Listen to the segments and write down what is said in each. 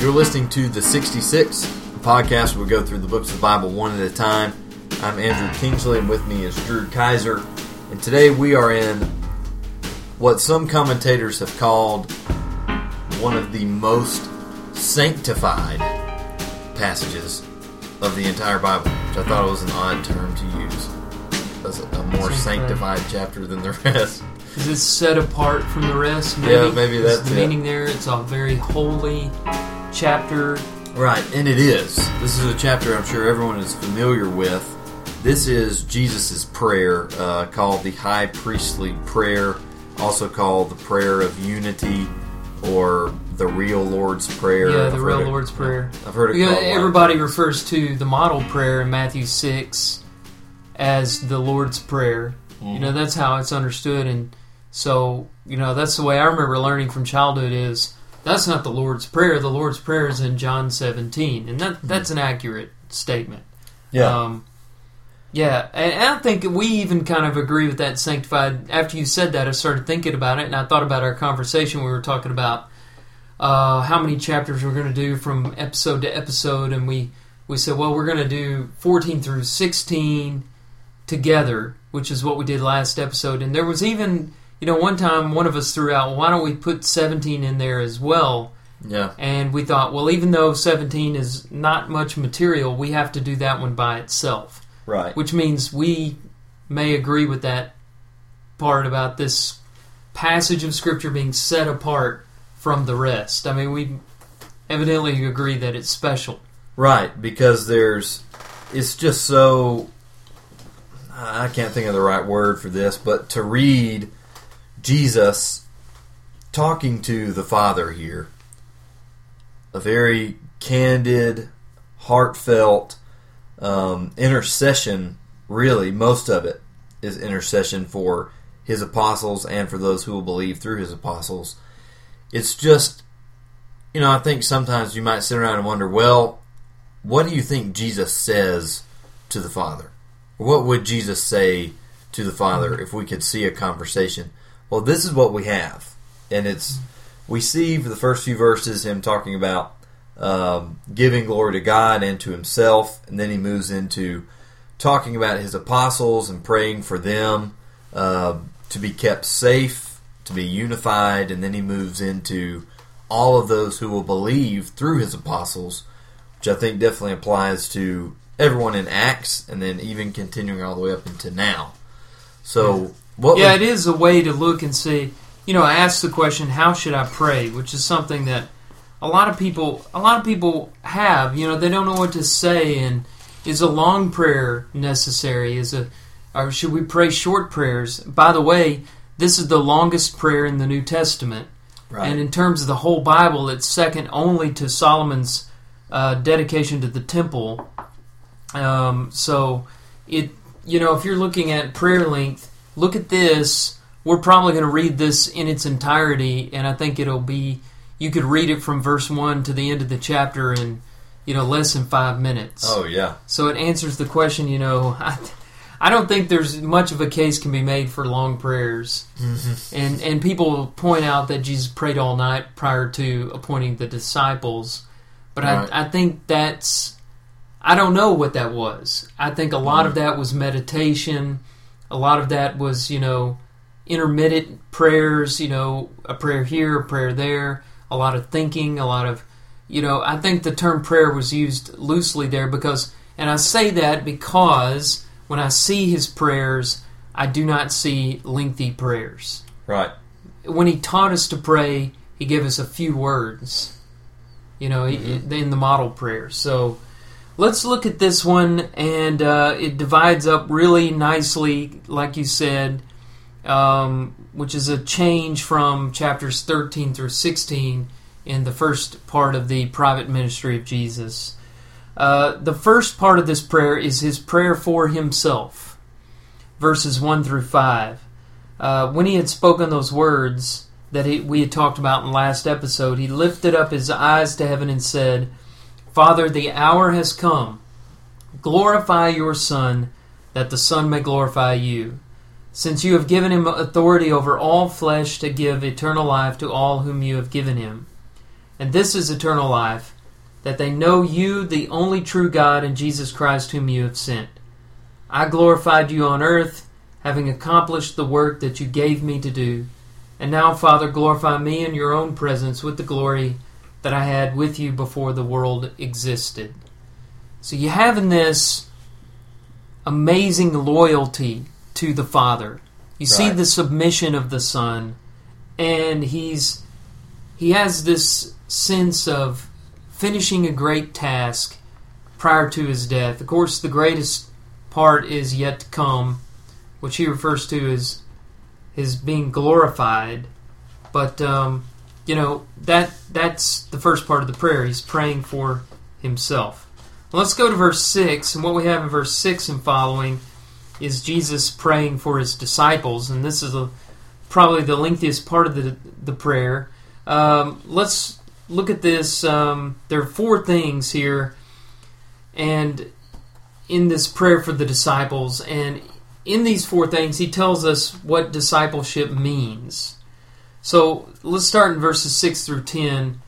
You're listening to the 66 podcast where we go through the books of the Bible one at a time. I'm Andrew Kingsley, and with me is Drew Kaiser. And today we are in what some commentators have called one of the most sanctified passages of the entire Bible, which I thought was an odd term to use. As a more sanctified chapter than the rest. Is it set apart from the rest? Maybe? Yeah, maybe that's the meaning there. It's a very holy chapter. Right, and it is. This is a chapter I'm sure everyone is familiar with. This is Jesus' prayer uh, called the High Priestly Prayer, also called the Prayer of Unity or the Real Lord's Prayer. Yeah, I've the heard real it- Lord's Prayer. I've heard it called everybody refers to the model prayer in Matthew 6 as the Lord's Prayer. Mm-hmm. You know, that's how it's understood. And so, you know, that's the way I remember learning from childhood is that's not the Lord's Prayer. The Lord's Prayer is in John 17. And that that's an accurate statement. Yeah, Um, yeah, and and I think we even kind of agree with that sanctified. After you said that, I started thinking about it, and I thought about our conversation. We were talking about uh, how many chapters we're going to do from episode to episode, and we we said, well, we're going to do 14 through 16 together, which is what we did last episode. And there was even, you know, one time one of us threw out, why don't we put 17 in there as well? yeah, And we thought, well, even though 17 is not much material, we have to do that one by itself right. which means we may agree with that part about this passage of scripture being set apart from the rest. I mean, we evidently agree that it's special. Right, because there's, it's just so, I can't think of the right word for this, but to read Jesus talking to the Father here, a very candid, heartfelt um, intercession, really, most of it is intercession for his apostles and for those who will believe through his apostles. It's just, you know, I think sometimes you might sit around and wonder, well, what do you think Jesus says to the Father? What would Jesus say to the Father if we could see a conversation? Well, this is what we have, and it's we see for the first few verses him talking about um, giving glory to God and to himself, and then he moves into talking about his apostles and praying for them uh, to be kept safe, to be unified, and then he moves into all of those who will believe through his apostles, which I think definitely applies to everyone in Acts, and then even continuing all the way up into now. So, what? yeah, would- it is a way to look and see. You know, I asked the question, "How should I pray?" Which is something that a lot of people, a lot of people have. You know, they don't know what to say, and is a long prayer necessary? Is a, or should we pray short prayers? By the way, this is the longest prayer in the New Testament. right. And in terms of the whole Bible, it's second only to Solomon's uh, dedication to the temple. Um, so, it you know, if you're looking at prayer length, look at this. We're probably going to read this in its entirety, and I think it'll be. You could read it from verse one to the end of the chapter in, you know, less than five minutes. oh yeah, So it answers the question, you know, I, I don't think there's much of a case can be made for long prayers. Mm-hmm. And and people point out that Jesus prayed all night prior to appointing the disciples. But Right. I, I think that's I don't know what that was. I think a lot of mm. that was meditation. A lot of that was, you know, intermittent prayers, you know, a prayer here, a prayer there, a lot of thinking, a lot of you know, I think the term prayer was used loosely there because, and I say that because when I see his prayers, I do not see lengthy prayers. right. When he taught us to pray, he gave us a few words, you know, Mm-hmm. in the model prayer. So let's look at this one, and uh, it divides up really nicely, like you said, um, which is a change from chapters 13 through 16 in the first part of the private ministry of Jesus. Uh, the first part of this prayer is his prayer for himself, verses 1 through 5. Uh, when he had spoken those words that he, we had talked about in the last episode, he lifted up his eyes to heaven and said, Father, the hour has come. Glorify your Son, that the Son may glorify you since you have given him authority over all flesh to give eternal life to all whom you have given him. And this is eternal life, that they know you, the only true God, and Jesus Christ, whom you have sent. I glorified you on earth, having accomplished the work that you gave me to do. And now, Father, glorify me in your own presence with the glory that I had with you before the world existed. So you have in this amazing loyalty to the Father. You see the submission of the Son, and he's he has this sense of finishing a great task prior to his death. Of course, the greatest part is yet to come, which he refers to as his being glorified. But um, you know that that's the first part of the prayer. He's praying for himself. Well, let's go to verse six, and what we have in verse six and following is Jesus praying for his disciples, and this is a, probably the lengthiest part of the the prayer. Um, let's look at this. Um, there are four things here, and in this prayer for the disciples, and in these four things, he tells us what discipleship means. So let's start in verses 6 through 10.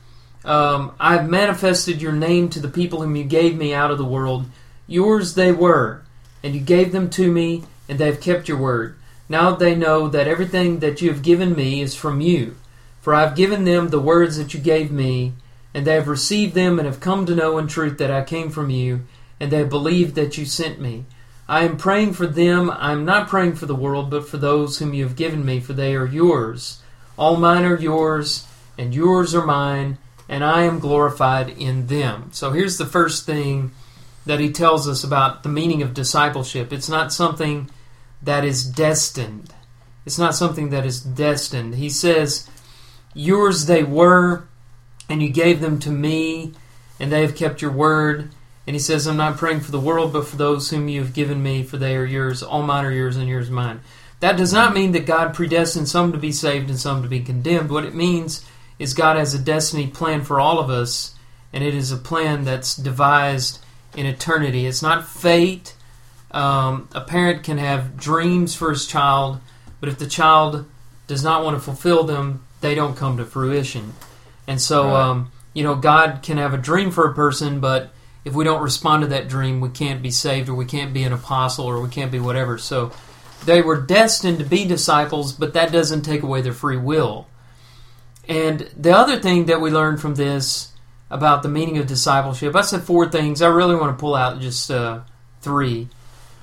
Um, I have manifested your name to the people whom you gave me out of the world. Yours they were, and you gave them to me, and they have kept your word. Now they know that everything that you have given me is from you. For I have given them the words that you gave me, and they have received them and have come to know in truth that I came from you, and they have believed that you sent me. I am praying for them. I am not praying for the world, but for those whom you have given me, for they are yours. All mine are yours, and yours are mine, and I am glorified in them. So here's the first thing that he tells us about the meaning of discipleship. It's not something that is destined. It's not something that is destined. He says, Yours they were, and you gave them to me, and they have kept your word. And he says, I'm not praying for the world, but for those whom you have given me, for they are yours. All mine are yours, and yours mine. That does not mean that God predestined some to be saved and some to be condemned. What it means is God has a destiny plan for all of us, and it is a plan that's devised in eternity. It's not fate. Um, a parent can have dreams for his child, but if the child does not want to fulfill them, they don't come to fruition. And so, Right. um, you know, God can have a dream for a person, but if we don't respond to that dream, we can't be saved, or we can't be an apostle, or we can't be whatever. So, they were destined to be disciples, but that doesn't take away their free will. And the other thing that we learned from this about the meaning of discipleship, I said four things. I really want to pull out just uh, three.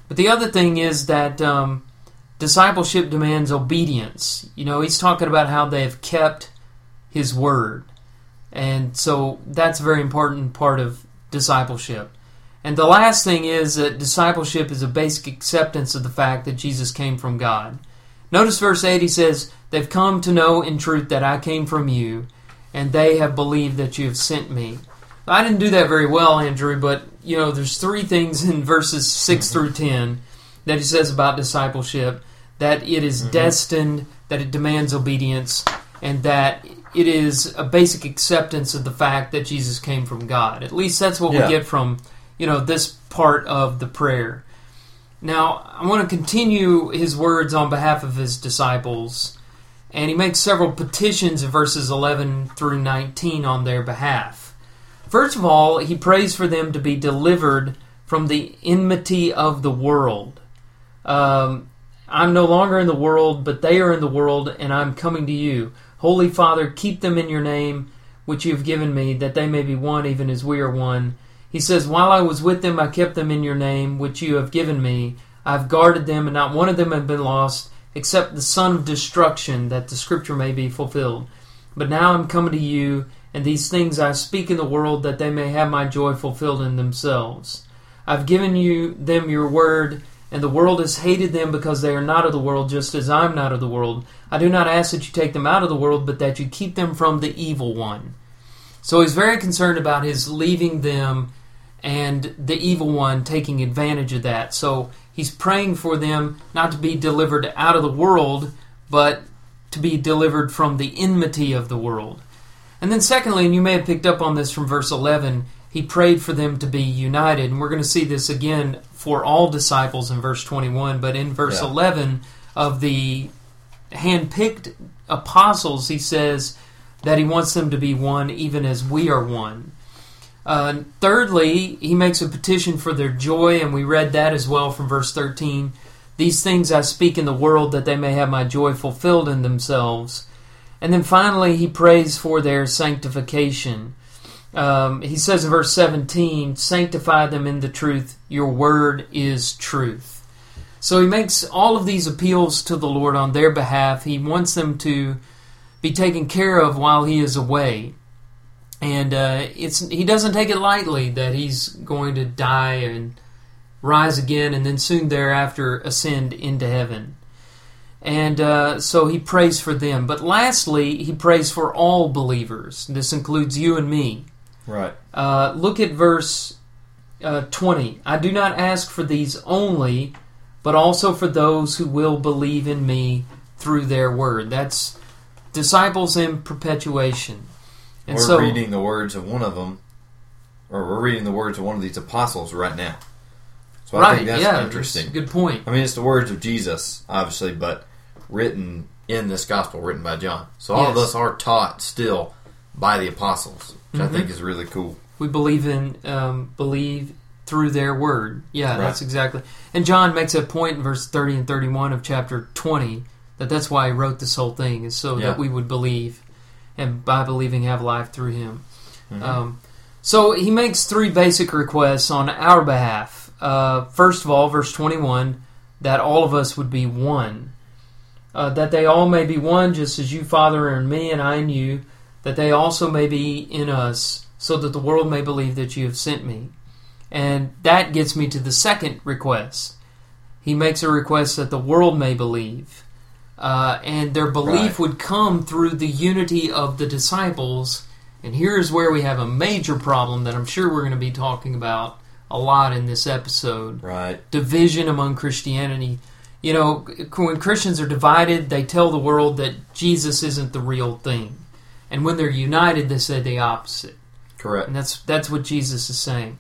But the other thing is that um, discipleship demands obedience. You know, he's talking about how they have kept his word. And so that's a very important part of discipleship. And the last thing is that discipleship is a basic acceptance of the fact that Jesus came from God. Notice verse 8 he says, They've come to know in truth that I came from you, and they have believed that you have sent me. I didn't do that very well, Andrew, but you know, there's three things in verses 6 mm-hmm. through 10 that he says about discipleship that it is mm-hmm. destined, that it demands obedience, and that it is a basic acceptance of the fact that Jesus came from God. At least that's what Yeah. we get from, you know, this part of the prayer. Now, I want to continue his words on behalf of his disciples, and he makes several petitions in verses 11 through 19 on their behalf. First of all, he prays for them to be delivered from the enmity of the world. Um, I'm no longer in the world, but they are in the world, and I'm coming to you. Holy Father, keep them in your name, which you have given me, that they may be one, even as we are one. He says, While I was with them, I kept them in your name, which you have given me. I have guarded them, and not one of them have been lost, except the son of destruction, that the scripture may be fulfilled. But now I'm coming to you, and these things I speak in the world, that they may have my joy fulfilled in themselves. I've given you them your word, and the world has hated them because they are not of the world, just as I'm not of the world. I do not ask that you take them out of the world, but that you keep them from the evil one. So he's very concerned about his leaving them and the evil one taking advantage of that. So he's praying for them not to be delivered out of the world, but to be delivered from the enmity of the world. And then, secondly, and you may have picked up on this from verse 11, he prayed for them to be united. And we're going to see this again for all disciples in verse 21. But in verse Yeah. 11 of the handpicked apostles, he says, that he wants them to be one, even as we are one. Uh, thirdly, he makes a petition for their joy, and we read that as well from verse 13. These things I speak in the world that they may have my joy fulfilled in themselves. And then finally, he prays for their sanctification. Um, he says in verse 17, Sanctify them in the truth, your word is truth. So he makes all of these appeals to the Lord on their behalf. He wants them to be taken care of while he is away. And uh, it's he doesn't take it lightly that he's going to die and rise again and then soon thereafter ascend into heaven. And uh, so he prays for them. But lastly, he prays for all believers. This includes you and me. Right. Uh, look at verse uh, 20. I do not ask for these only, but also for those who will believe in me through their word. That's disciples in perpetuation. And we're so, reading the words of one of them, or we're reading the words of one of these apostles right now. So I right, think that's yeah, interesting. that's a good point. I mean, it's the words of Jesus, obviously, but written in this gospel, written by John. So all of us are taught still by the apostles, which Mhm. I think is really cool. We believe in um, believe through their word. Yeah, Right. that's exactly. And John makes a point in verse thirty and thirty one of chapter twenty that that's why he wrote this whole thing is so Yeah. that we would believe, and by believing have life through him. Mhm. Um, so he makes three basic requests on our behalf. Uh, first of all, verse 21, that all of us would be one. Uh, that they all may be one, just as you, Father, are in me, and I in you, that they also may be in us, so that the world may believe that you have sent me. And that gets me to the second request. He makes a request that the world may believe. Uh, and their belief Right. would come through the unity of the disciples. And here's where we have a major problem that I'm sure we're going to be talking about a lot in this episode Right. division among Christianity. You know, when Christians are divided, they tell the world that Jesus isn't the real thing. And when they're united, they say the opposite. Correct. And that's that's what Jesus is saying.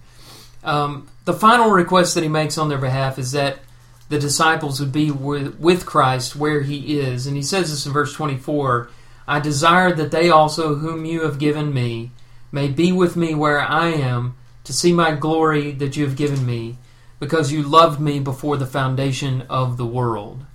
Um, the final request that he makes on their behalf is that the disciples would be with, with Christ where he is. And he says this in verse 24 I desire that they also, whom you have given me, may be with me where I am, to see my glory that you have given me, because you loved me before the foundation of the world.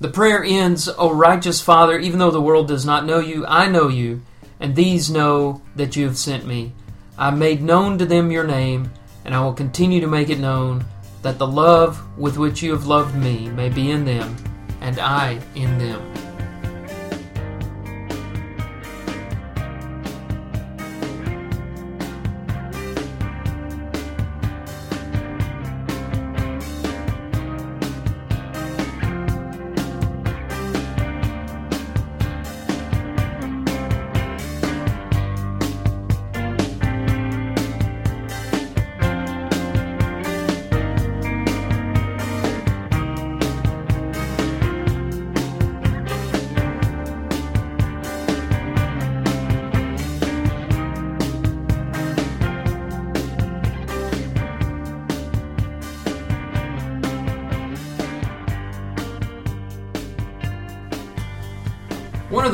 The prayer ends, O righteous Father, even though the world does not know you, I know you, and these know that you have sent me. I made known to them your name, and I will continue to make it known, that the love with which you have loved me may be in them, and I in them.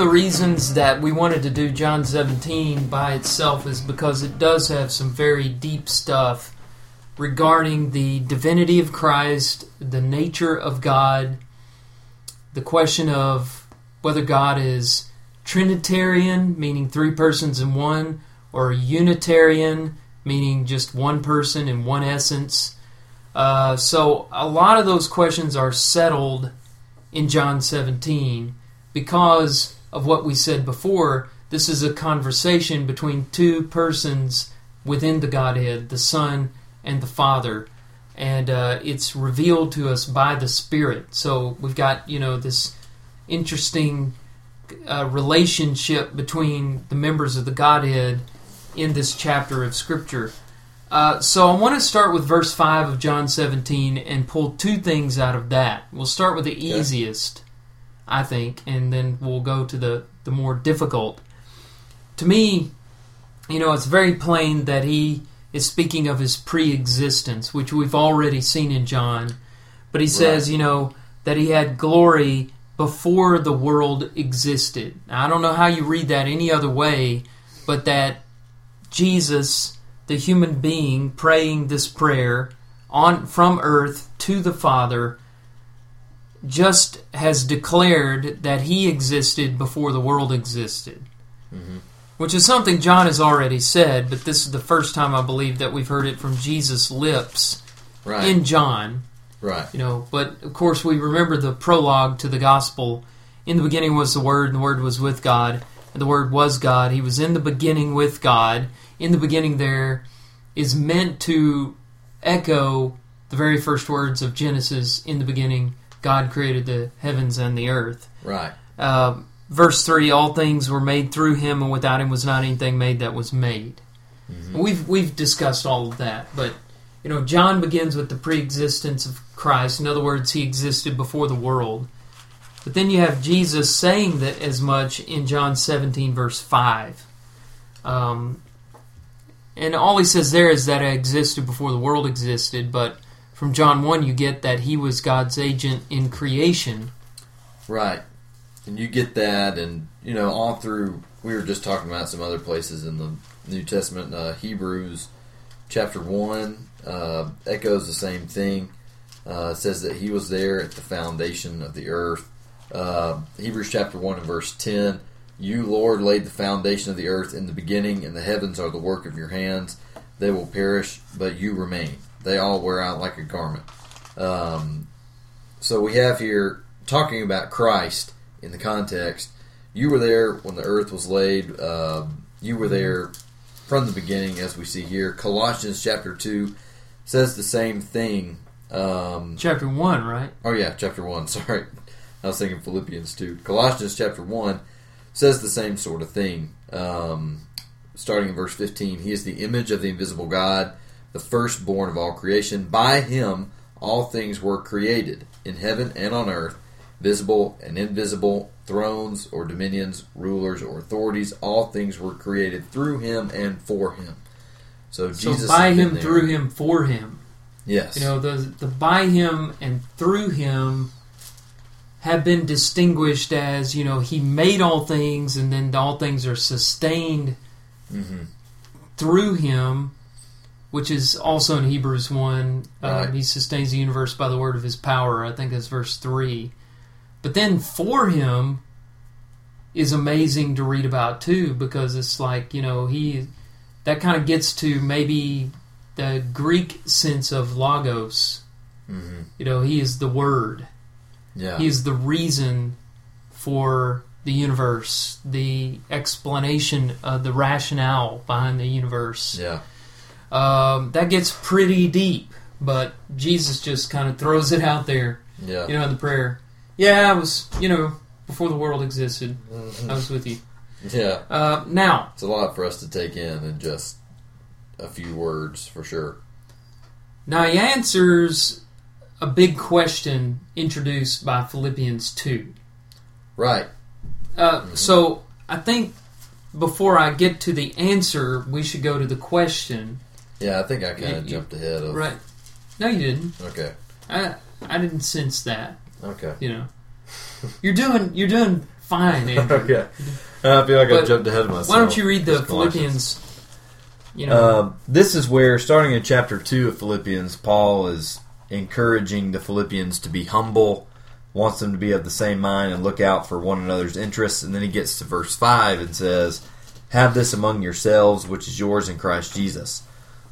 The reasons that we wanted to do John 17 by itself is because it does have some very deep stuff regarding the divinity of Christ, the nature of God, the question of whether God is Trinitarian, meaning three persons in one, or Unitarian, meaning just one person in one essence. Uh, so a lot of those questions are settled in John 17 because of what we said before. This is a conversation between two persons within the Godhead, the Son and the Father, and uh, it's revealed to us by the Spirit. So we've got you know this interesting uh, relationship between the members of the Godhead in this chapter of Scripture. Uh, so I want to start with verse 5 of John 17 and pull two things out of that. We'll start with the easiest, I think, and then we'll go to the, the more difficult. To me, you know, it's very plain that he is speaking of his pre existence, which we've already seen in John. But he says, Right. you know, that he had glory before the world existed. Now, I don't know how you read that any other way, but that Jesus, the human being, praying this prayer on from earth to the Father, just has declared that he existed before the world existed. Mhm. Which is something John has already said, but this is the first time I believe that we've heard it from Jesus' lips Right. in John. right. You know, but of course we remember the prologue to the gospel. In the beginning was the Word, and the Word was with God, and the Word was God. He was in the beginning with God. In the beginning, there is meant to echo the very first words of Genesis. In the beginning, God created the heavens and the earth. Right. Uh, verse three: All things were made through Him, and without Him was not anything made that was made. We've we've discussed all of that, but you know, John begins with the pre-existence of Christ. In other words, He existed before the world. But then you have Jesus saying that as much in John 17, verse 5. Um, and all he says there is that I existed before the world existed, but from John 1, you get that he was God's agent in creation. Right. And you get that, and, you know, all through, we were just talking about some other places in the New Testament. Uh, Hebrews chapter 1 uh, echoes the same thing. Uh, says that he was there at the foundation of the earth. Uh, Hebrews chapter 1 and verse 10 You, Lord, laid the foundation of the earth in the beginning, and the heavens are the work of your hands. They will perish, but you remain. They all wear out like a garment. Um, so we have here talking about Christ in the context. You were there when the earth was laid. Uh, you were there from the beginning, as we see here. Colossians chapter 2 says the same thing. Um, Chapter 1, right? oh, yeah, chapter 1. Sorry. I was thinking Philippians 2. Colossians chapter 1 says the same sort of thing. Um, starting in verse 15 He is the image of the invisible God, the firstborn of all creation. By him all things were created, in heaven and on earth, visible and invisible, thrones or dominions, rulers or authorities. All things were created through him and for him. So So Jesus by him, through him, for him. Yes. You know, the, the by him and through him have been distinguished as, you know, he made all things and then all things are sustained hmm through him, which is also in Hebrews 1. Uh, Right. He sustains the universe by the word of his power. I think that's verse 3. But then for him is amazing to read about too because it's like, you know, he that kind of gets to maybe the Greek sense of logos. hmm You know, he is the word. Yeah. He is the reason for the universe, the explanation, uh, the rationale behind the universe. yeah. Um, that gets pretty deep, but Jesus just kind of throws it out there. Yeah. You know, in the prayer. Yeah, I was, you know, before the world existed, Mhm. I was with you. Yeah. Uh, now, It's a lot for us to take in in just a few words, for sure. now he answers a big question introduced by Philippians 2. Right. Uh, So I think before I get to the answer, we should go to the question. Yeah, I think I kind of jumped ahead of. Right? No, you didn't. Okay. I I didn't sense that. Okay. You know, you're doing you're doing fine, Andrew. okay. I feel like I jumped ahead of myself. Why don't you read the Philippians? You know, Um, this is where, starting in chapter 2 of Philippians, Paul is encouraging the Philippians to be humble, wants them to be of the same mind and look out for one another's interests. And then he gets to verse 5 and says, Have this among yourselves, which is yours in Christ Jesus,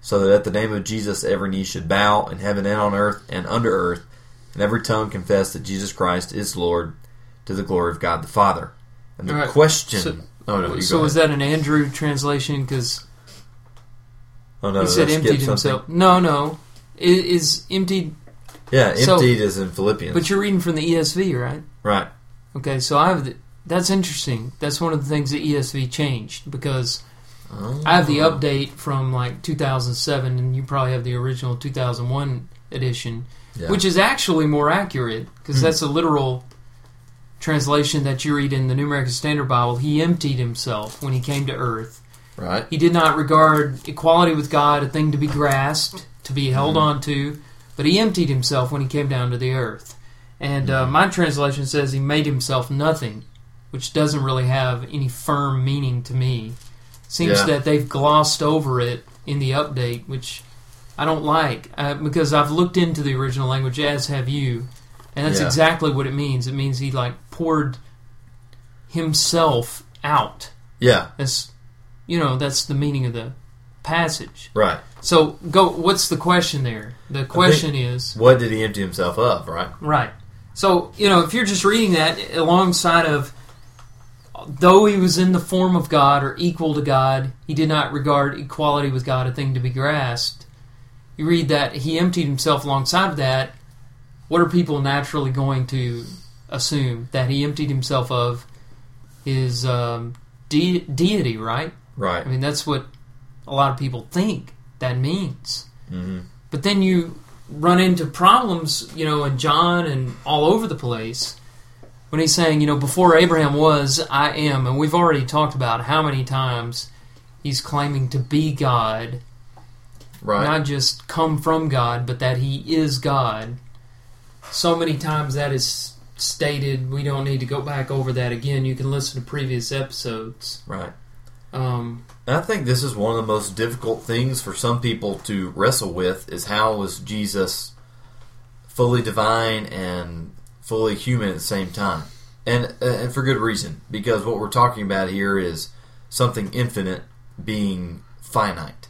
so that at the name of Jesus every knee should bow in heaven and on earth and under earth, and every tongue confess that Jesus Christ is Lord, to the glory of God the Father. And the right. question. So- oh no! So is that an Andrew translation? Because Oh no! he said did I skip emptied himself. No, no, it is emptied. Yeah, So- emptied is in Philippians. But you're reading from the ESV, right? right. Okay, so I have the that's interesting. That's one of the things that ESV changed because Oh. I have the update from like 2007, and you probably have the original 2001 edition, Yeah. which is actually more accurate because Hmm. that's a literal translation that you read in the New American Standard Bible. He emptied himself when he came to earth. right. He did not regard equality with God a thing to be grasped, to be held on to, but he emptied himself when he came down to the earth. And uh, my translation says he made himself nothing, which doesn't really have any firm meaning to me. Seems Yeah. that they've glossed over it in the update, which I don't like uh, because I've looked into the original language, as have you, and that's Yeah. exactly what it means. It means he like poured himself out. Yeah. That's you know that's the meaning of the passage. Right. So go. What's the question there? The question is What did he empty himself of? Right. right. So you know if you're just reading that alongside of though he was in the form of God or equal to God, he did not regard equality with God a thing to be grasped. You read that he emptied himself alongside of that. What are people naturally going to assume that he emptied himself of his um, de- deity? Right. Right. I mean, that's what a lot of people think that means. hmm But then you run into problems, you know, in John and all over the place when he's saying, you know, before Abraham was, I am. And we've already talked about how many times he's claiming to be God, Right. not just come from God, but that he is God. So many times that is stated, we don't need to go back over that again. You can listen to previous episodes. right. Um, I think this is one of the most difficult things for some people to wrestle with is how was Jesus fully divine and fully human at the same time? And and for good reason because what we're talking about here is something infinite being finite.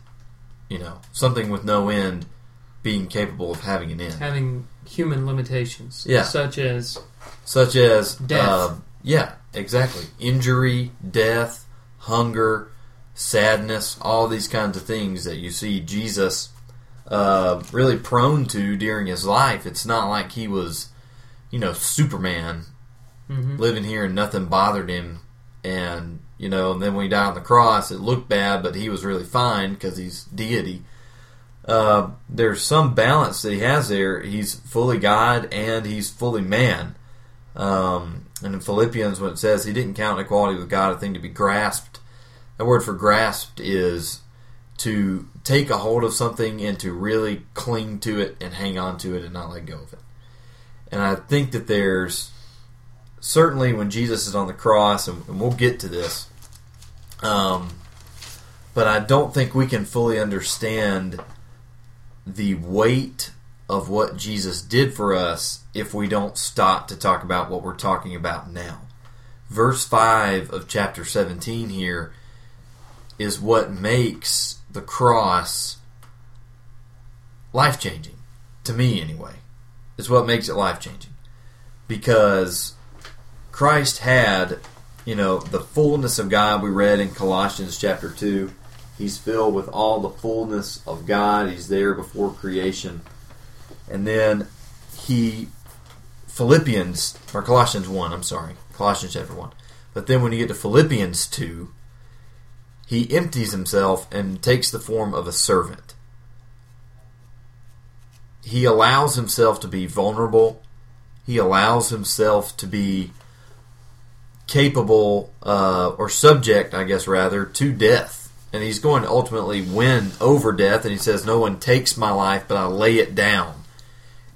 You know, something with no end being capable of having an end. having human limitations, Yeah. such as such as Death. uh, yeah, exactly. Injury, death, hunger, sadness, all these kinds of things that you see Jesus uh, really prone to during his life. It's not like he was, you know, Superman Mhm. living here and nothing bothered him, and you know, and then when he died on the cross, it looked bad, but he was really fine because he's deity. Uh, there's some balance that he has there. He's fully God and he's fully man. Um, and in Philippians, when it says he didn't count equality with God a thing to be grasped, the word for grasped is to take a hold of something and to really cling to it and hang on to it and not let go of it. And I think that there's certainly when Jesus is on the cross, and, and we'll get to this, um, but I don't think we can fully understand the weight of what Jesus did for us if we don't stop to talk about what we're talking about now. Verse 5 of chapter 17 here is what makes the cross life changing. To me, anyway. It's what makes it life changing. Because Christ had, you know, the fullness of God we read in Colossians chapter 2. He's filled with all the fullness of God. He's there before creation. And then he, Philippians, or Colossians 1, I'm sorry, Colossians chapter 1. But then when you get to Philippians 2, he empties himself and takes the form of a servant. He allows himself to be vulnerable. He allows himself to be capable uh, or subject, I guess, rather, to death. And he's going to ultimately win over death. And he says, No one takes my life, but I lay it down.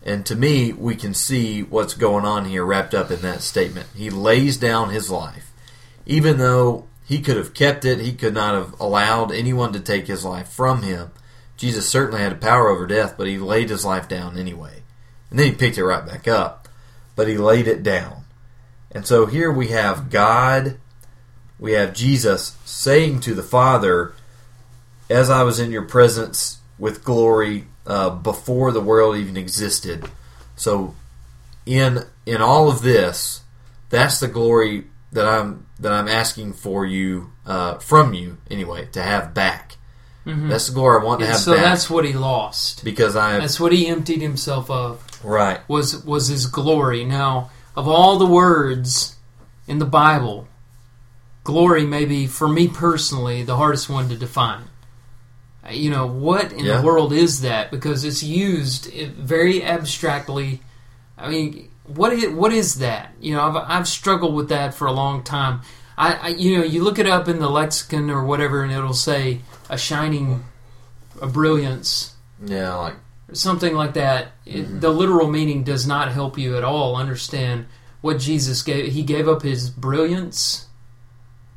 And to me, we can see what's going on here wrapped up in that statement. He lays down his life. Even though he could have kept it, he could not have allowed anyone to take his life from him. Jesus certainly had a power over death, but he laid his life down anyway. And then he picked it right back up. But he laid it down. And so here we have God, we have Jesus saying to the Father, As I was in your presence with glory uh, before the world even existed. So in in all of this, that's the glory that I'm that I'm asking for you uh, from you anyway to have back. That's the glory I want to have so back that's what he lost. because I That's what he emptied himself of. right Was was his glory. Now, of all the words in the Bible, glory may be, for me personally, the hardest one to define. Uh, You know, what in Yeah. the world is that? Because it's used very abstractly. I mean, what is, what is that? You know, I've, I've struggled with that for a long time. I, I, you know, you look it up in the lexicon or whatever, and it'll say a shining, a brilliance, Yeah, like something like that. It, the literal meaning does not help you at all understand what Jesus gave. He gave up his brilliance,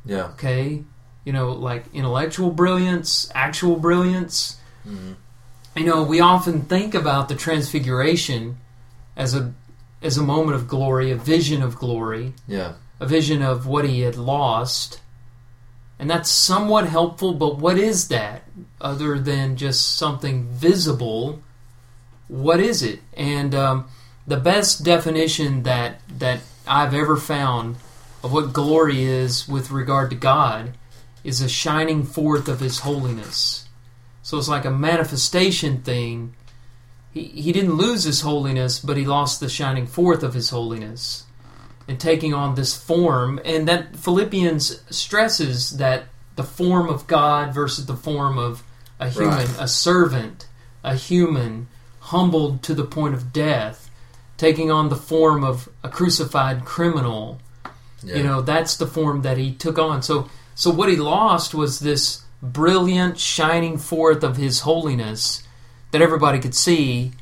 yeah, okay? You know, like intellectual brilliance, actual brilliance. Mhm. You know, we often think about the transfiguration as a as a moment of glory, a vision of glory, yeah, a vision of what he had lost. And that's somewhat helpful, but what is that other than just something visible? What is it? And um, the best definition that that I've ever found of what glory is with regard to God is a shining forth of His holiness. So it's like a manifestation thing. He, he didn't lose his holiness, but he lost the shining forth of his holiness and taking on this form. And that Philippians stresses that the form of God versus the form of a human, Right. a servant, a human, humbled to the point of death, taking on the form of a crucified criminal. yeah. You know, that's the form that he took on. So, so what he lost was this brilliant shining forth of his holiness that everybody could see,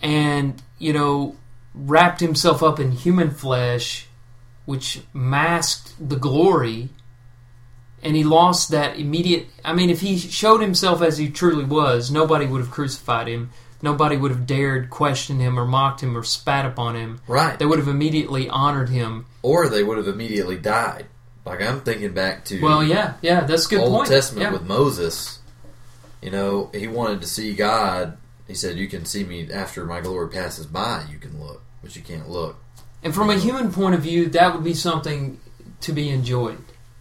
and you know, wrapped himself up in human flesh, which masked the glory. And he lost that immediate. I mean, if he showed himself as he truly was, nobody would have crucified him. Nobody would have dared question him or mocked him or spat upon him. right. They would have immediately honored him or they would have immediately died. Like I'm thinking back to Well, yeah, yeah, that's a good Old point. Testament yeah. with Moses. You know, he wanted to see God. He said, "You can see me after my glory passes by. You can look, but you can't look." and from a human point of view, that would be something to be enjoyed.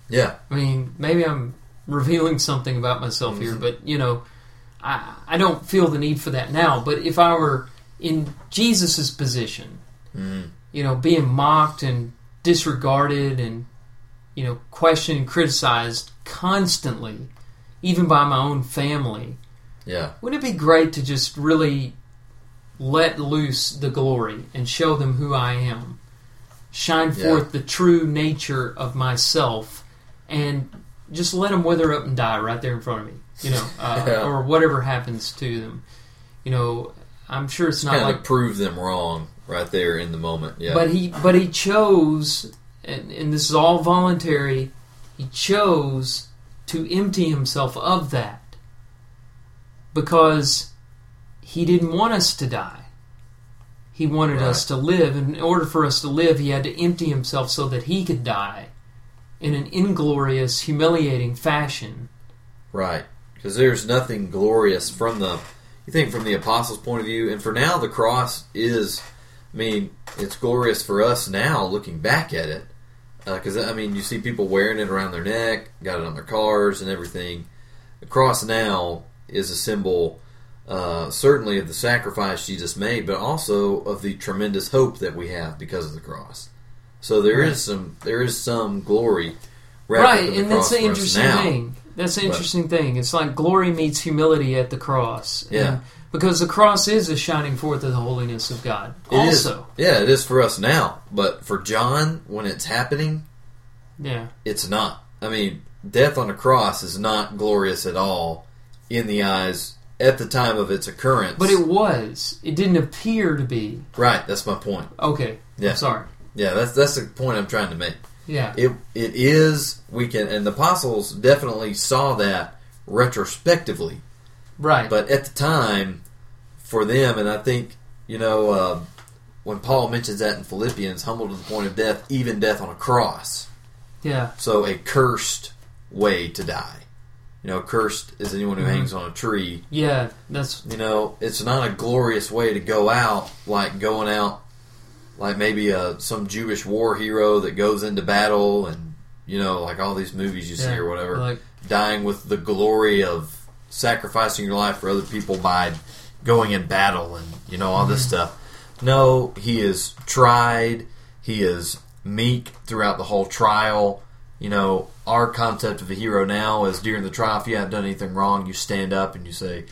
Yeah, I mean, maybe I'm revealing something about myself here, Mm-hmm. but you know, I I don't feel the need for that now. But if I were in Jesus's position, Mhm. you know, being mocked and disregarded and you know questioned and criticized constantly, even by my own family, yeah, Wouldn't it be great to just really let loose the glory and show them who I am? Shine Yeah. forth the true nature of myself and just let them wither up and die right there in front of me, you know, uh, Yeah. or whatever happens to them. You know, I'm sure it's not kind like prove them wrong right there in the moment. Yeah, but he but he chose and, and this is all voluntary he chose to empty himself of that because he didn't want us to die he wanted us to live and in order for us to live he had to empty himself so that he could die in an inglorious humiliating fashion right. Because there's nothing glorious from the. You think from the apostles' point of view, and for now, the cross is. I mean, it's glorious for us now, looking back at it. Uh, because I mean, you see people wearing it around their neck, got it on their cars, and everything. The cross now is a symbol, uh, certainly of the sacrifice Jesus made, but also of the tremendous hope that we have because of the cross. So there is Right. some there is some glory, right the and that's the interesting now. thing that's the But- interesting thing it's like glory meets humility at the cross Yeah. And because the cross is a shining forth of the holiness of god It is- also yeah, it is for us now, but for John, when it's happening, yeah it's not. I mean, death on a cross is not glorious at all in the eyes at the time of its occurrence. But it was. It didn't appear to be. right, that's my point. Okay. Yeah. I'm sorry. Yeah, that's that's the point I'm trying to make. Yeah. It it is we can, and the apostles definitely saw that retrospectively, right. but at the time, for them, and I think you know uh, when Paul mentions that in Philippians, humble to the point of death, even death on a cross. yeah. So a cursed way to die. You know, cursed is anyone who Mhm. hangs on a tree. Yeah. That's You know, it's not a glorious way to go out, like going out, like maybe a some Jewish war hero that goes into battle, and you know, like all these movies you see or whatever, Like dying with the glory of sacrificing your life for other people by going in battle and you know all this Mhm. stuff. No, he is tried. He is meek throughout the whole trial. You know, our concept of a hero now is during the trial, if you haven't done anything wrong, you stand up and you say,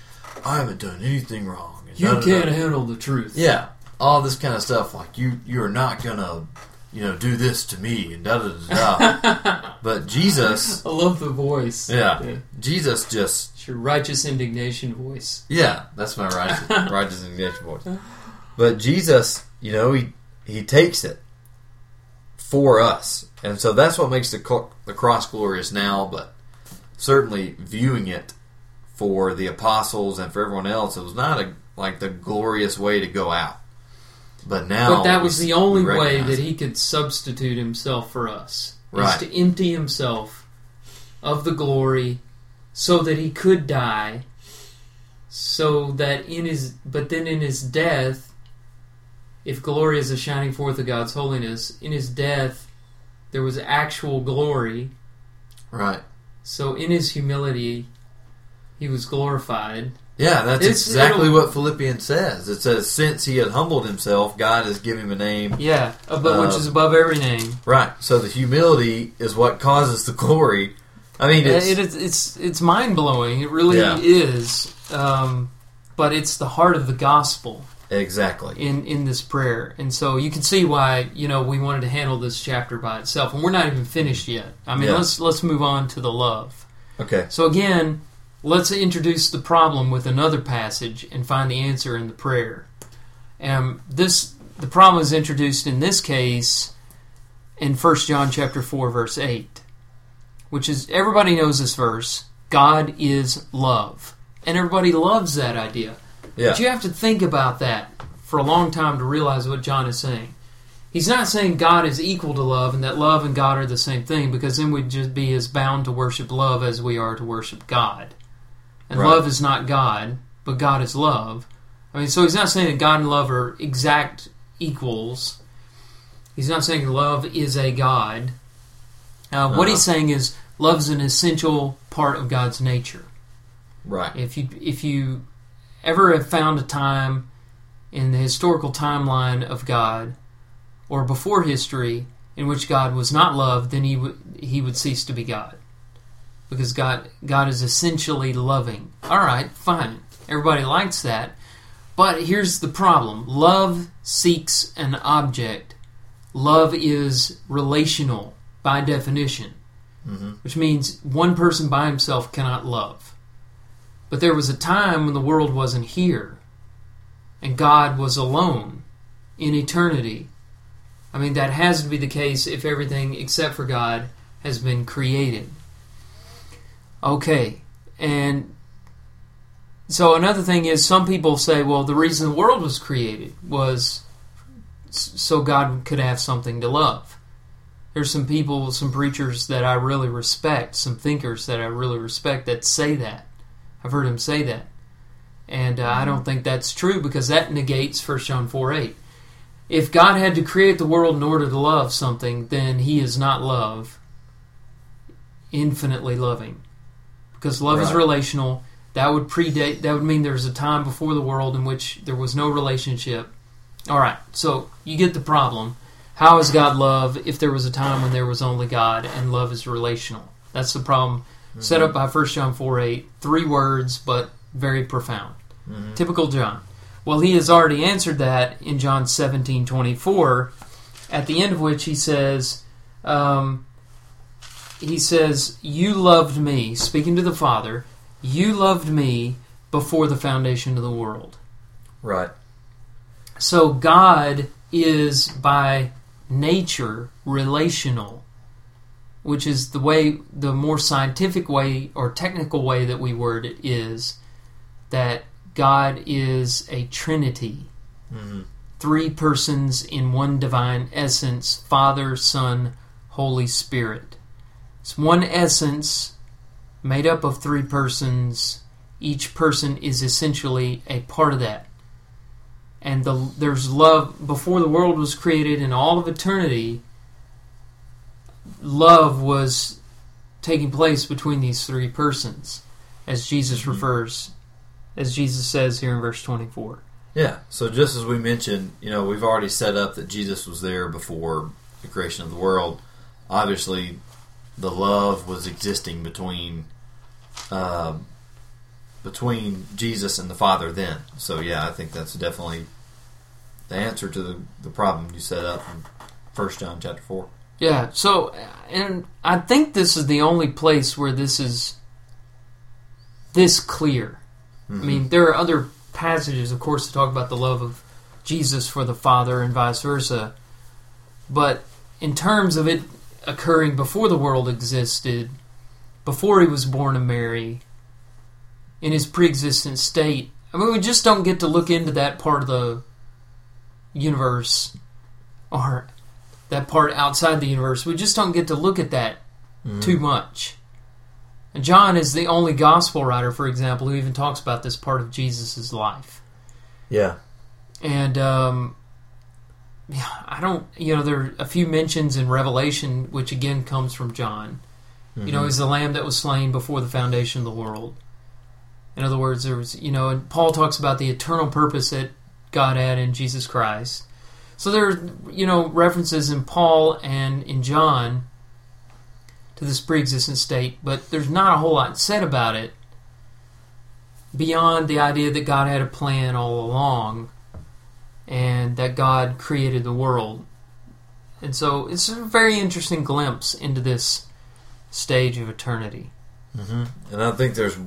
I haven't done anything wrong. And You da, da, da. can't handle the truth. Yeah, all this kind of stuff like you you're not gonna you know do this to me and da da da da. but Jesus, I love the voice. yeah, Jesus just It's your righteous indignation voice. yeah, that's my righteous righteous indignation voice. But Jesus, you know, he he takes it for us, and so that's what makes the the cross glorious now. But certainly viewing it for the apostles and for everyone else, it was not a like the glorious way to go out. But now, But that was s- the only way that he could substitute himself for us. Right. Is to empty himself of the glory so that he could die so that in his but then in his death if glory is a shining forth of God's holiness in his death there was actual glory right. so in his humility he was glorified Yeah, that's It's- exactly what Philippians says. It says, "Since he had humbled himself, God has given him a name." yeah above, which Uh, is above every name Right. So the humility is what causes the glory. I mean, it's, it is, it's it's mind blowing. It really Yeah. is. Um, but it's the heart of the gospel exactly in in this prayer, and so you can see why you know we wanted to handle this chapter by itself, and we're not even finished yet. I mean, Yeah. let's let's move on to the love. okay. So again, let's introduce the problem with another passage and find the answer in the prayer. And this the problem is introduced in this case in 1 John chapter 4 verse 8, which is everybody knows this verse, God is love. And everybody loves that idea. Yeah. But you have to think about that for a long time to realize what John is saying. He's not saying God is equal to love and that love and God are the same thing because then we'd just be as bound to worship love as we are to worship God. And Right. love is not God, but God is love. I mean, so he's not saying that God and love are exact equals. He's not saying love is a God. Uh, What Uh-huh. he's saying is love is an essential part of God's nature. Right. If you if you ever have found a time in the historical timeline of God or before history in which God was not loved, then he would he would cease to be God. Because God God is essentially loving. All right, fine. Everybody likes that. But here's the problem. Love seeks an object. Love is relational by definition, hmm which means one person by himself cannot love. But there was a time when the world wasn't here, and God was alone in eternity. I mean, that has to be the case if everything except for God has been created. Okay, and so another thing is some people say, well, the reason the world was created was so God could have something to love. There's some people, some preachers that I really respect, some thinkers that I really respect that say that. I've heard him say that. And uh, I don't think that's true because that negates 1 John 4 8. If God had to create the world in order to love something, then he is not love, infinitely loving. Because love is relational. That would predate, that would mean there's a time before the world in which there was no relationship. All right, so you get the problem. How is God love if there was a time when there was only God and love is relational? That's the problem set up by 1 John 4 8. Three words, but very profound. Mhm. Typical John. Well, he has already answered that in John seventeen twenty four, at the end of which he says, um, he says, You loved me, speaking to the Father, you loved me before the foundation of the world. Right. So God is by nature relational, which is the way, the more scientific way or technical way that we word it is that God is a trinity, hmm three persons in one divine essence Father, Son, Holy Spirit. It's one essence made up of three persons. Each person is essentially a part of that and the, there's love before the world was created in all of eternity love was taking place between these three persons as jesus Mhm. refers as jesus says here in verse 24 Yeah. So just as we mentioned, you know, we've already set up that Jesus was there before the creation of the world, obviously the love was existing between um, between Jesus and the Father then. So yeah, I think that's definitely the answer to the, the problem you set up in First John chapter four. Yeah. So, and I think this is the only place where this is this clear. Mm-hmm. I mean, there are other passages, of course, to talk about the love of Jesus for the Father and vice versa. But in terms of it occurring before the world existed, before he was born of Mary, in his pre-existent state, I mean, we just don't get to look into that part of the universe or that part outside the universe. We just don't get to look at that Mhm. too much. And John is the only gospel writer, for example, who even talks about this part of Jesus' life. Yeah. And um, yeah, I don't, you know, there are a few mentions in Revelation, which again comes from John. You know, Mhm. he's the lamb that was slain before the foundation of the world. In other words, there was, you know, and Paul talks about the eternal purpose that God had in Jesus Christ. So there are, you know, references in Paul and in John to this pre-existent state, but there's not a whole lot said about it beyond the idea that God had a plan all along and that God created the world. And so it's a very interesting glimpse into this stage of eternity. hmm And I think there's,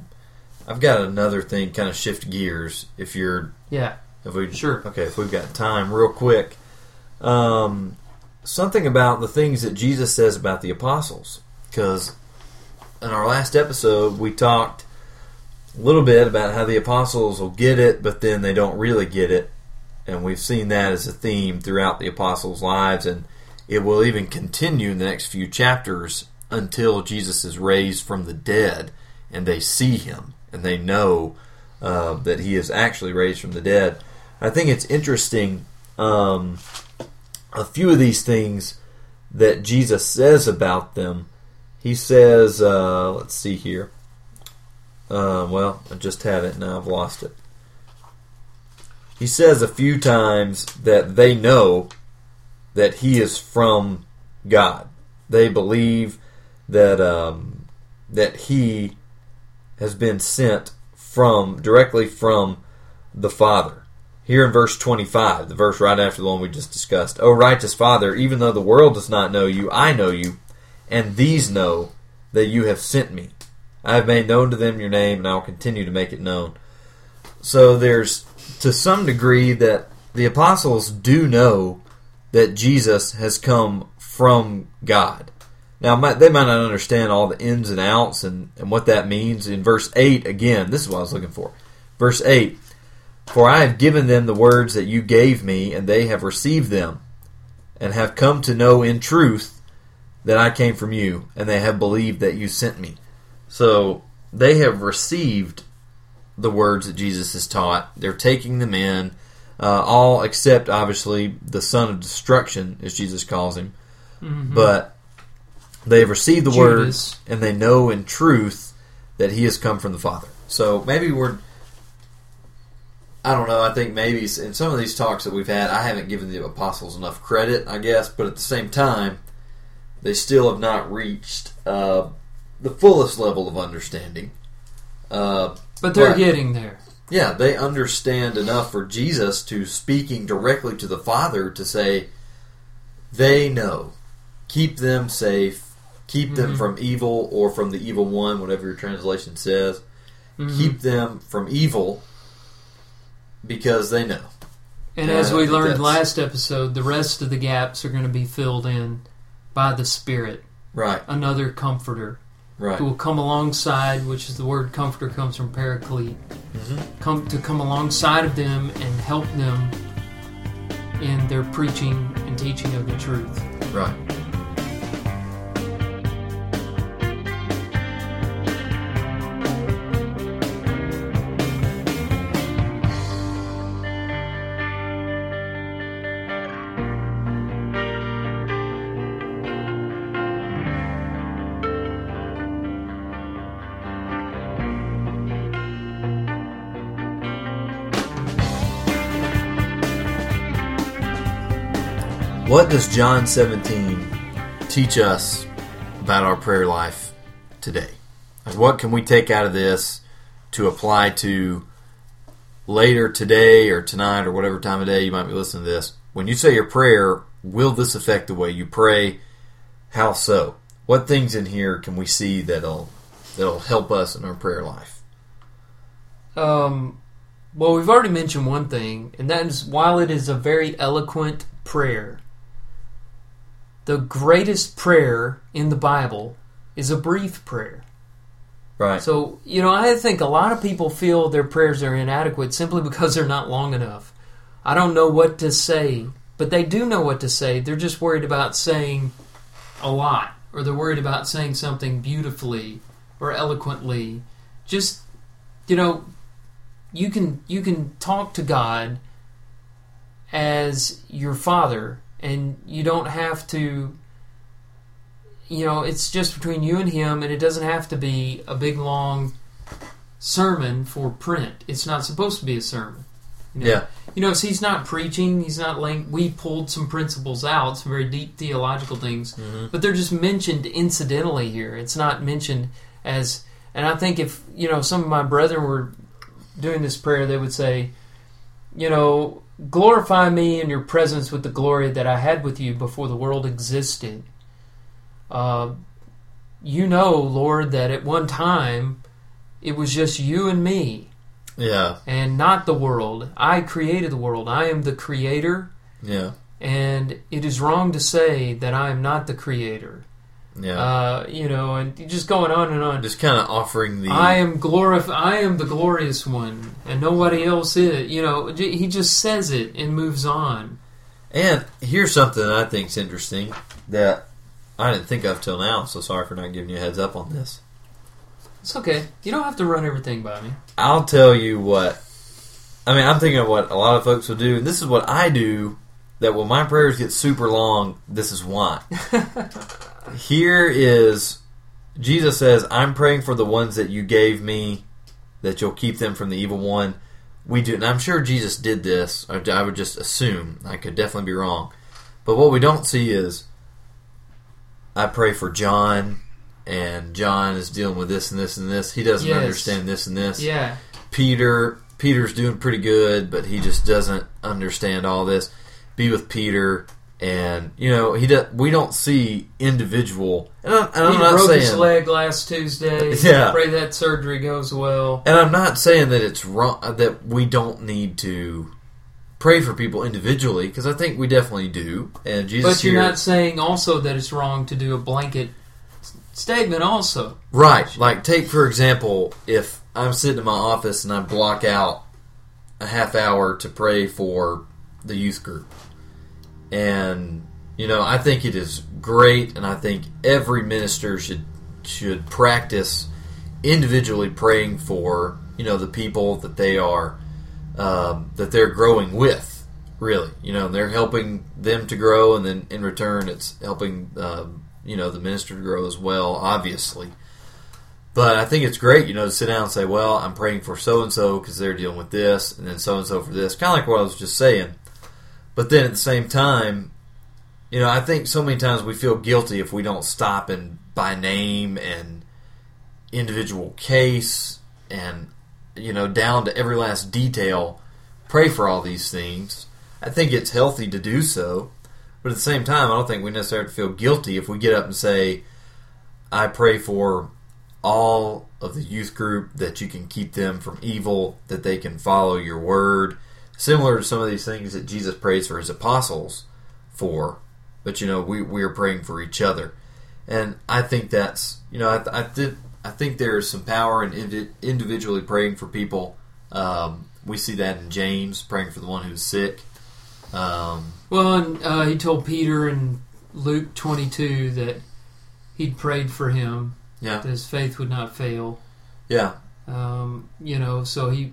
I've got another thing, kind of shift gears. If you're, Yeah, if we Sure. okay, if we've got time, real quick, um, something about the things that Jesus says about the apostles, because in our last episode we talked a little bit about how the apostles will get it, but then they don't really get it, and we've seen that as a theme throughout the apostles' lives, and it will even continue in the next few chapters until Jesus is raised from the dead and they see him and they know uh, that he is actually raised from the dead. I think it's interesting. Um, a few of these things that Jesus says about them. He says, uh, let's see here. Uh, well, I just had it, now I've lost it. He says a few times that they know that he is from God. They believe that um, that he has been sent from directly from the Father. Here in verse 25, the verse right after the one we just discussed. O righteous Father, even though the world does not know you, I know you, and these know that you have sent me. I have made known to them your name, and I will continue to make it known. So there's, to some degree, that the apostles do know that Jesus has come from God. Now, they might not understand all the ins and outs and, and what that means. In verse 8, again, this is what I was looking for. Verse 8 For I have given them the words that you gave me, and they have received them, and have come to know in truth that I came from you, and they have believed that you sent me. So they have received the words that Jesus has taught. They're taking them in, uh, all except obviously the son of destruction, as Jesus calls him. Mhm. But they have received the Judas. words, and they know in truth that he has come from the Father. So maybe we're. I don't know. I think maybe in some of these talks that we've had, I haven't given the apostles enough credit, I guess. But at the same time, they still have not reached uh, the fullest level of understanding. Uh, but they're Right. getting there. yeah, they understand enough for Jesus to speaking directly to the Father to say, they know. Keep them safe. Keep them Mhm. from evil or from the evil one, whatever your translation says. Mhm. Keep them from evil because they know. and as we learned last episode, the rest of the gaps are going to be filled in by the Spirit, Right, another comforter right. who will come alongside, which is the word comforter comes from paraclete, hmm come to come alongside of them and help them in their preaching and teaching of the truth. Right. What does John 17 teach us about our prayer life today? What can we take out of this to apply to later today or tonight or whatever time of day you might be listening to this? When you say your prayer, will this affect the way you pray? How so? What things in here can we see that'll that'll help us in our prayer life? Um, well, we've already mentioned one thing, and that is while it is a very eloquent prayer, the greatest prayer in the Bible is a brief prayer. Right. So, you know, I think a lot of people feel their prayers are inadequate simply because they're not long enough. I don't know what to say, but they do know what to say. They're just worried about saying a lot, or they're worried about saying something beautifully or eloquently. Just, you know, you can you can talk to God as your father and you don't have to you know it's just between you and him and it doesn't have to be a big long sermon for print it's not supposed to be a sermon you know? Yeah. you know so he's not preaching he's not laying we pulled some principles out some very deep theological things Mhm. but they're just mentioned incidentally here it's not mentioned as and i think if you know some of my brethren were doing this prayer they would say you know glorify me in your presence with the glory that I had with you before the world existed. Uh, you know, Lord, that at one time it was just you and me Yeah. and not the world. I created the world. I am the creator, Yeah. and it is wrong to say that I am not the creator. Yeah. Uh, you know, and just going on and on. Just kind of offering the. I am glorif- I am the glorious one, and nobody else is. You know, j- he just says it and moves on. And here's something I think is interesting that I didn't think of till now. So sorry for not giving you a heads up on this. It's okay. You don't have to run everything by me. I'll tell you what. I mean, I'm thinking of what a lot of folks will do, and this is what I do. That when my prayers get super long, this is why. Here is Jesus says, "I'm praying for the ones that you gave me, that you'll keep them from the evil one." We do, and I'm sure Jesus did this. I I would just assume. I could definitely be wrong, but what we don't see is, I pray for John, and John is dealing with this and this and this. He doesn't Yes. understand this and this. Yeah, Peter Peter's doing pretty good, but he just doesn't understand all this. Be with Peter, and you know he does. We don't see individual, and I'm, and I'm he not broke his leg last Tuesday. Yeah. pray that surgery goes well. and I'm not saying that it's wrong uh, that we don't need to pray for people individually because I think we definitely do. And Jesus But you're here, not saying also that it's wrong to do a blanket statement. Also, Right. Like, take for example, if I'm sitting in my office and I block out a half hour to pray for the youth group, and you know, I think it is great, and I think every minister should should practice individually praying for you know the people that they are um, that they're growing with. Really, you know, they're helping them to grow, and then in return, it's helping um, you know the minister to grow as well. Obviously, but I think it's great, you know, to sit down and say, "Well, I'm praying for so and so because they're dealing with this, and then so and so for this." Kind of like what I was just saying. But then at the same time, you know, I think so many times we feel guilty if we don't stop and by name and individual case and you know down to every last detail pray for all these things. I think it's healthy to do so, but at the same time, I don't think we necessarily feel guilty if we get up and say, "I pray for." all of the youth group that you can keep them from evil, that they can follow your word. Similar to some of these things that Jesus prays for his apostles for. But, you know, we, we are praying for each other. And I think that's, you know, I, I, th- I think there's some power in indi- individually praying for people. Um, we see that in James, praying for the one who's sick. Um, well, and uh, he told Peter in Luke 22 that he'd prayed for him yeah, that his faith would not fail. yeah, Um, you know, so he,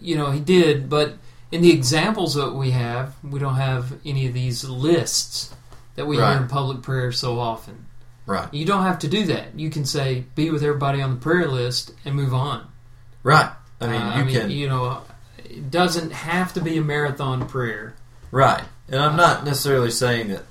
you know, he did. But in the examples that we have, we don't have any of these lists that we Right. hear in public prayer so often. right, You don't have to do that. You can say, "Be with everybody on the prayer list" and move on. right. I mean, Uh, you can. you know, it doesn't have to be a marathon prayer. Right. And I'm not necessarily saying that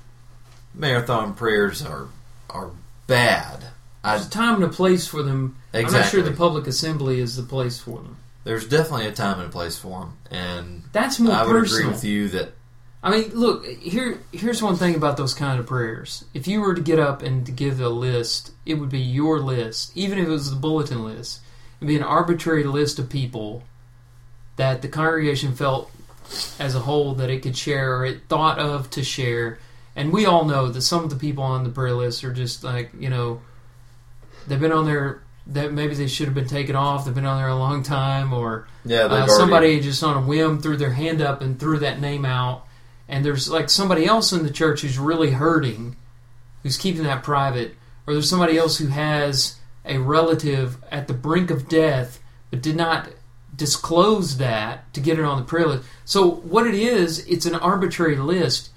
marathon prayers are are bad. I, There's a time and a place for them. Exactly. I'm not sure the public assembly is the place for them. There's definitely a time and a place for them, and That's more I would personal. agree with you that I mean, look here. Here's one thing about those kind of prayers. If you were to get up and to give a list, it would be your list, even if it was the bulletin list. It'd be an arbitrary list of people that the congregation felt, as a whole, that it could share or it thought of to share. And we all know that some of the people on the prayer list are just like you know, they've been on there. That maybe they should have been taken off. They've been on there a long time, or yeah, uh, already- somebody just on a whim threw their hand up and threw that name out, and there's like somebody else in the church who's really hurting, who's keeping that private, or there's somebody else who has a relative at the brink of death but did not disclose that to get it on the prayer list. So what it is, it's an arbitrary list.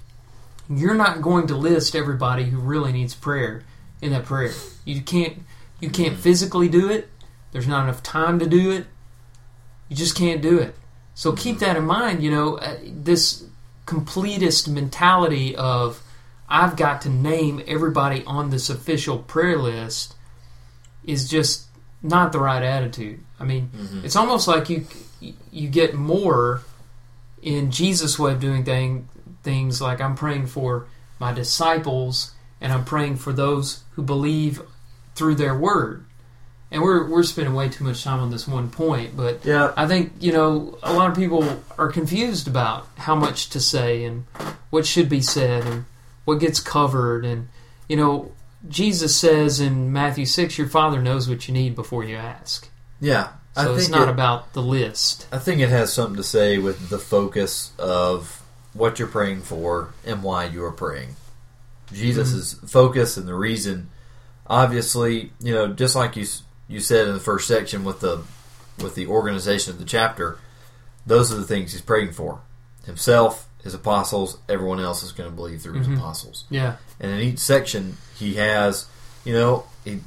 You're not going to list everybody who really needs prayer in that prayer. You can't you can't physically do it. There's not enough time to do it. You just can't do it. So keep that in mind. You know, uh, this completist mentality of I've got to name everybody on this official prayer list is just not the right attitude. I mean, Mhm. it's almost like you you get more in Jesus' way of doing thing, things like I'm praying for my disciples and I'm praying for those who believe through their word. And we're we're spending way too much time on this one point, but yeah, I think you know a lot of people are confused about how much to say and what should be said and what gets covered and you know Jesus says in Matthew six, your Father knows what you need before you ask. yeah. So it's not it- about the list. I think it has something to say with the focus of what you're praying for and why you are praying. Jesus' mm-hmm. focus and the reason, obviously, you know, just like you you said in the first section with the with the organization of the chapter, those are the things he's praying for: himself, his apostles, everyone else is going to believe through Mhm. his apostles. Yeah, And in each section, he has, you know, he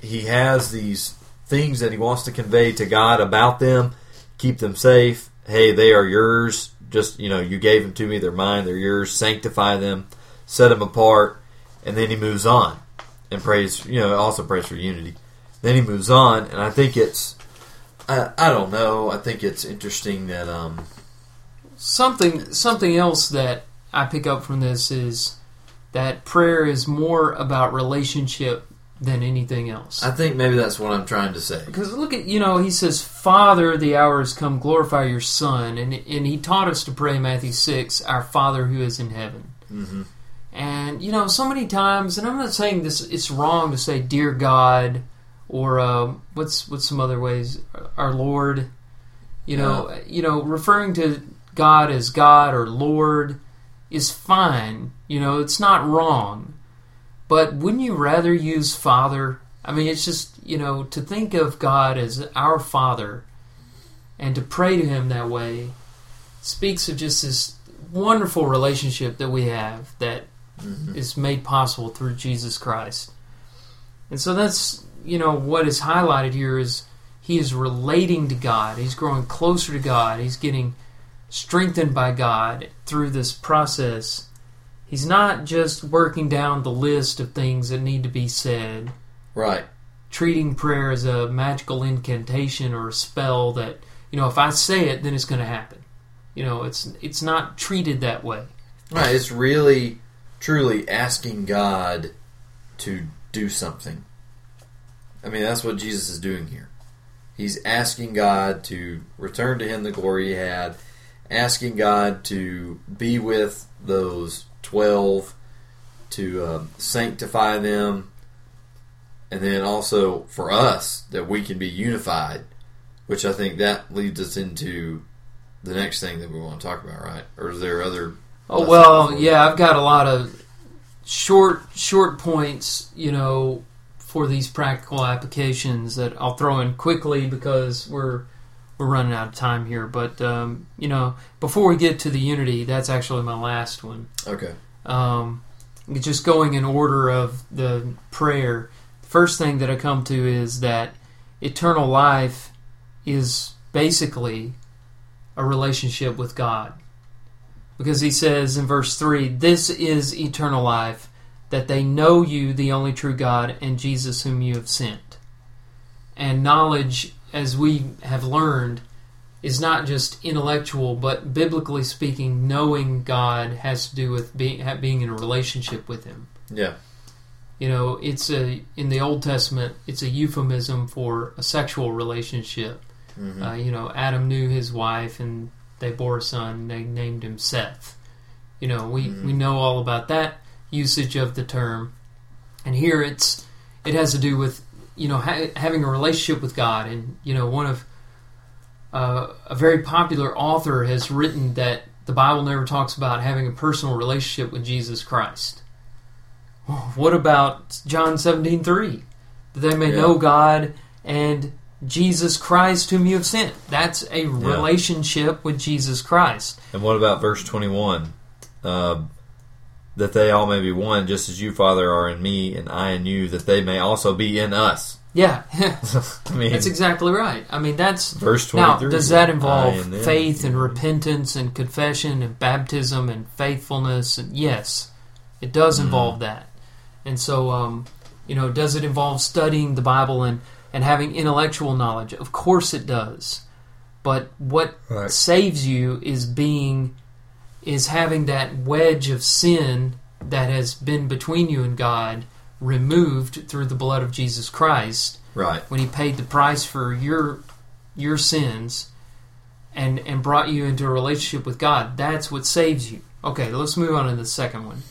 he has these things that he wants to convey to God about them, keep them safe. Hey, they are yours. Just you know, you gave them to me. They're mine. They're yours. Sanctify them, set them apart, and then he moves on and prays. You know, also prays for unity. Then he moves on, and I think it's. I, I don't know. I think it's interesting that um, something something else that I pick up from this is that prayer is more about relationship than anything else. I think maybe that's what I'm trying to say. Because look at you know he says, "Father, the hour has come. Glorify your Son," and and he taught us to pray Matthew six, "Our Father who is in heaven." hmm And you know, so many times, and I'm not saying this; it's wrong to say "Dear God" or uh, what's what's some other ways, "Our Lord." You know, you know, referring to God as God or Lord is fine. You know, it's not wrong. But wouldn't you rather use Father? I mean, it's just you know to think of God as our Father and to pray to Him that way speaks of just this wonderful relationship that we have that hmm is made possible through Jesus Christ. And so that's, you know, what is highlighted here is he is relating to God. He's growing closer to God. He's getting strengthened by God through this process. He's not just working down the list of things that need to be said, Right. treating prayer as a magical incantation or a spell that, you know, if I say it, then it's going to happen. You know, it's it's not treated that way. Right, it's really, truly asking God to do something. I mean, that's what Jesus is doing here. He's asking God to return to him the glory he had, asking God to be with those 12, to um, sanctify them, and then also for us that we can be unified, which I think that leads us into the next thing that we want to talk about, right? Or is there other Oh well, yeah, I've got a lot of short short points, you know, for these practical applications that I'll throw in quickly because we're we're running out of time here. But um, you know, before we get to the unity, that's actually my last one. Okay. Um, just going in order of the prayer. First thing that I come to is that eternal life is basically a relationship with God. Because he says in verse 3 This is eternal life, that they know you, the only true God, and Jesus whom you have sent. And knowledge, as we have learned, is not just intellectual, but biblically speaking, knowing God has to do with being, being in a relationship with Him. Yeah. You know, it's a in the Old Testament, it's a euphemism for a sexual relationship. Mhm. Uh, you know, Adam knew his wife, and they bore a son. They named him Seth. You know, we Mhm. we know all about that usage of the term, and here it's it has to do with you know ha- having a relationship with God, and you know one of uh, a very popular author has written that the Bible never talks about having a personal relationship with Jesus Christ. What about John seventeen three? That they may Yeah. know God and Jesus Christ whom you have sent. That's a relationship with Jesus Christ. And what about verse 21? Uh, that they all may be one, just as you, Father, are in me, and I in you, that they may also be in us. Yeah, I mean, that's exactly right. I mean, that's verse twenty-three. now. Does that involve faith and repentance and confession and baptism and faithfulness? And yes, it does Mhm. involve that. And so, um, you know, does it involve studying the Bible and and having intellectual knowledge? Of course, it does. But what Right. saves you is being is having that wedge of sin that has been between you and God removed through the blood of Jesus Christ Right. when he paid the price for your your sins and and brought you into a relationship with God. That's what saves you. Okay, let's move on to the second one.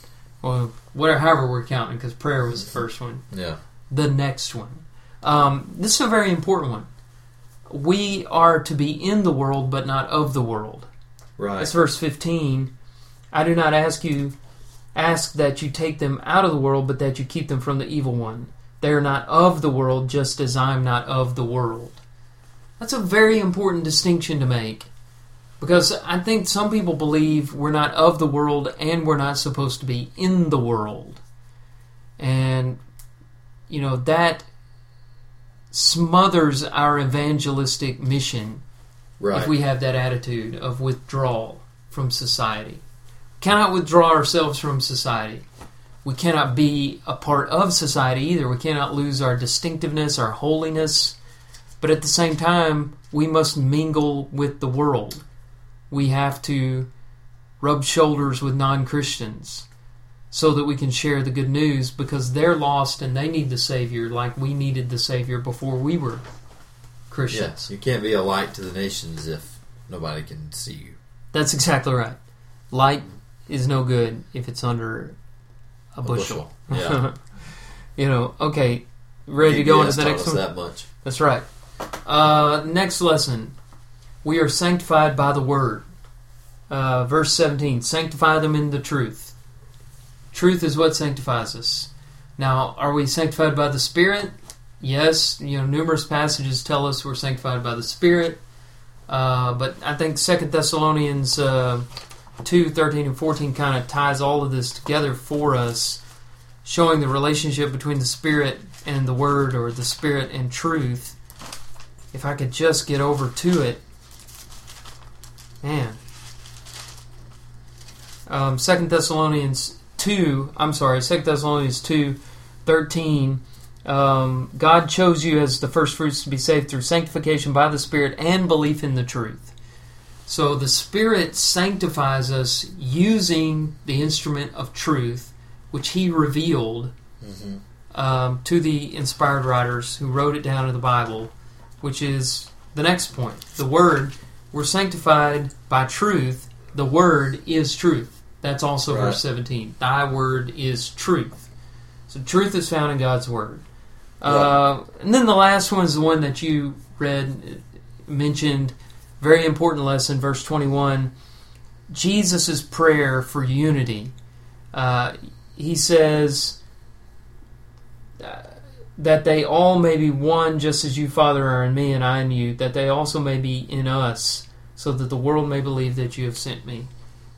Well, whatever, however we're counting, because prayer was the mm-hmm. first one. Yeah. The next one. Um, this is a very important one. We are to be in the world, but not of the world. Right. That's verse 15. I do not ask you ask that you take them out of the world, but that you keep them from the evil one. They are not of the world, just as I am not of the world. That's a very important distinction to make. Because I think some people believe we're not of the world and we're not supposed to be in the world. And, you know, that smothers our evangelistic mission right. if we have that attitude of withdrawal from society. Cannot withdraw ourselves from society. We cannot be a part of society either. We cannot lose our distinctiveness, our holiness. But at the same time, we must mingle with the world. We have to rub shoulders with non Christians so that we can share the good news because they're lost and they need the Savior like we needed the Savior before we were Christians. yes. You can't be a light to the nations if nobody can see you. That's exactly right. Light is no good if it's under a, A bushel. Yeah. you know, okay, ready to go into the next one? that much. That's right. Uh, next lesson. We are sanctified by the word. Uh, verse 17 Sanctify them in the truth. Truth is what sanctifies us. Now, are we sanctified by the Spirit? Yes. You know, numerous passages tell us we're sanctified by the Spirit. Uh, but I think Second Thessalonians uh, 2 13 and 14 kind of ties all of this together for us, showing the relationship between the Spirit and the Word, or the Spirit and truth. If I could just get over to it, man. Um, Second Thessalonians two. I'm sorry, Second Thessalonians two, thirteen. Um, God chose you as the first fruits to be saved through sanctification by the Spirit and belief in the truth. So the Spirit sanctifies us using the instrument of truth, which He revealed hmm um, to the inspired writers who wrote it down in the Bible, which is the next point. The Word, we're sanctified by truth. The Word is truth. That's also Right. verse 17. Thy Word is truth. So truth is found in God's Word. Uh, and then the last one is the one that you read, uh, mentioned. Very important lesson, verse 21. Jesus' prayer for unity. Uh, he says, that they all may be one, just as you, Father, are in me and I in you, that they also may be in us, so that the world may believe that you have sent me.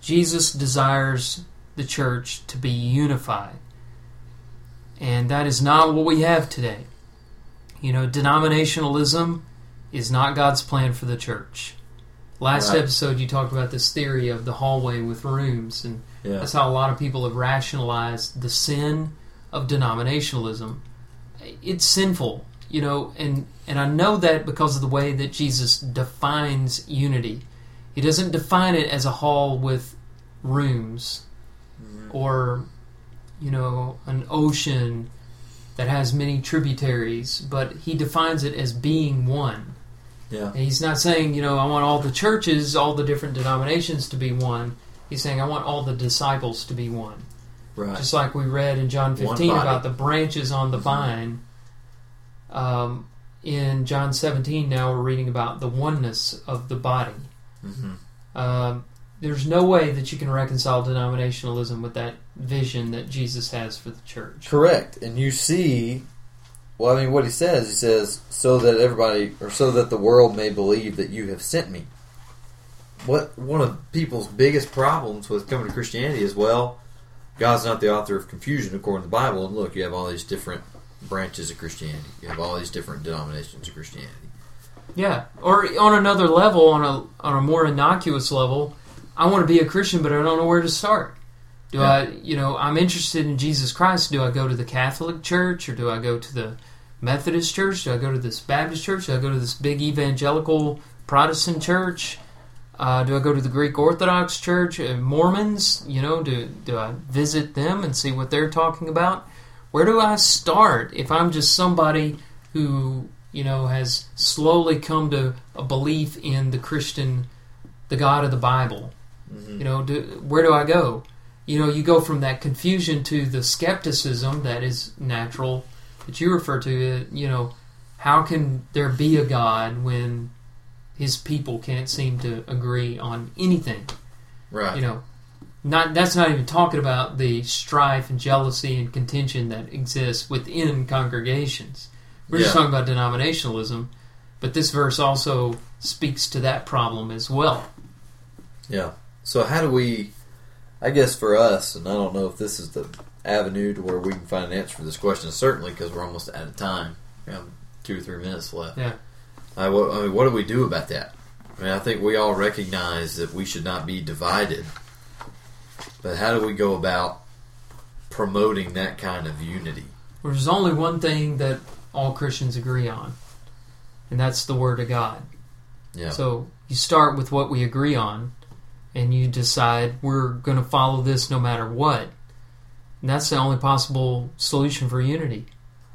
Jesus desires the church to be unified. And that is not what we have today. You know, denominationalism is not God's plan for the church. Last Right. episode, you talked about this theory of the hallway with rooms, and Yeah. that's how a lot of people have rationalized the sin of denominationalism. It's sinful, you know, and and I know that because of the way that Jesus defines unity. He doesn't define it as a hall with rooms or you know an ocean that has many tributaries, but he defines it as being one. Yeah. And he's not saying, you know, I want all the churches, all the different denominations to be one. He's saying, I want all the disciples to be one. Right. Just like we read in John 15 about the branches on the Mhm. vine. Um, in John 17, now we're reading about the oneness of the body. Hmm Um, there's no way that you can reconcile denominationalism with that vision that Jesus has for the church. Correct. And you see, well, I mean, what he says, he says, so that everybody, or so that the world may believe that you have sent me. What one of people's biggest problems with coming to Christianity is, well, God's not the author of confusion according to the Bible. And look, you have all these different branches of Christianity. You have all these different denominations of Christianity. Yeah, or on another level, on a on a more innocuous level, I want to be a Christian, but I don't know where to start. Do Yeah. I, you know, I'm interested in Jesus Christ. Do I go to the Catholic Church or do I go to the Methodist Church? Do I go to this Baptist Church? Do I go to this big evangelical Protestant church? Uh, do I go to the Greek Orthodox Church? Uh, Mormons? You know, do do I visit them and see what they're talking about? Where do I start if I'm just somebody who you know has slowly come to a belief in the Christian, the God of the Bible? Mm-hmm. You know, do, where do I go? You know, you go from that confusion to the skepticism that is natural that you refer to. uh, You know, how can there be a God when his people can't seem to agree on anything? Right. You know, not that's not even talking about the strife and jealousy and contention that exists within congregations. We're just talking about denominationalism, but this verse also speaks to that problem as well. Yeah. So how do we? I guess for us, and I don't know if this is the avenue to where we can find an answer for this question. Certainly, because we're almost out of time. We have two or three minutes left. Yeah. I mean, what do we do about that? I mean, I think we all recognize that we should not be divided. But how do we go about promoting that kind of unity? Well, there's only one thing that all Christians agree on, and that's the Word of God. Yeah. So you start with what we agree on, and you decide we're going to follow this no matter what. And that's the only possible solution for unity.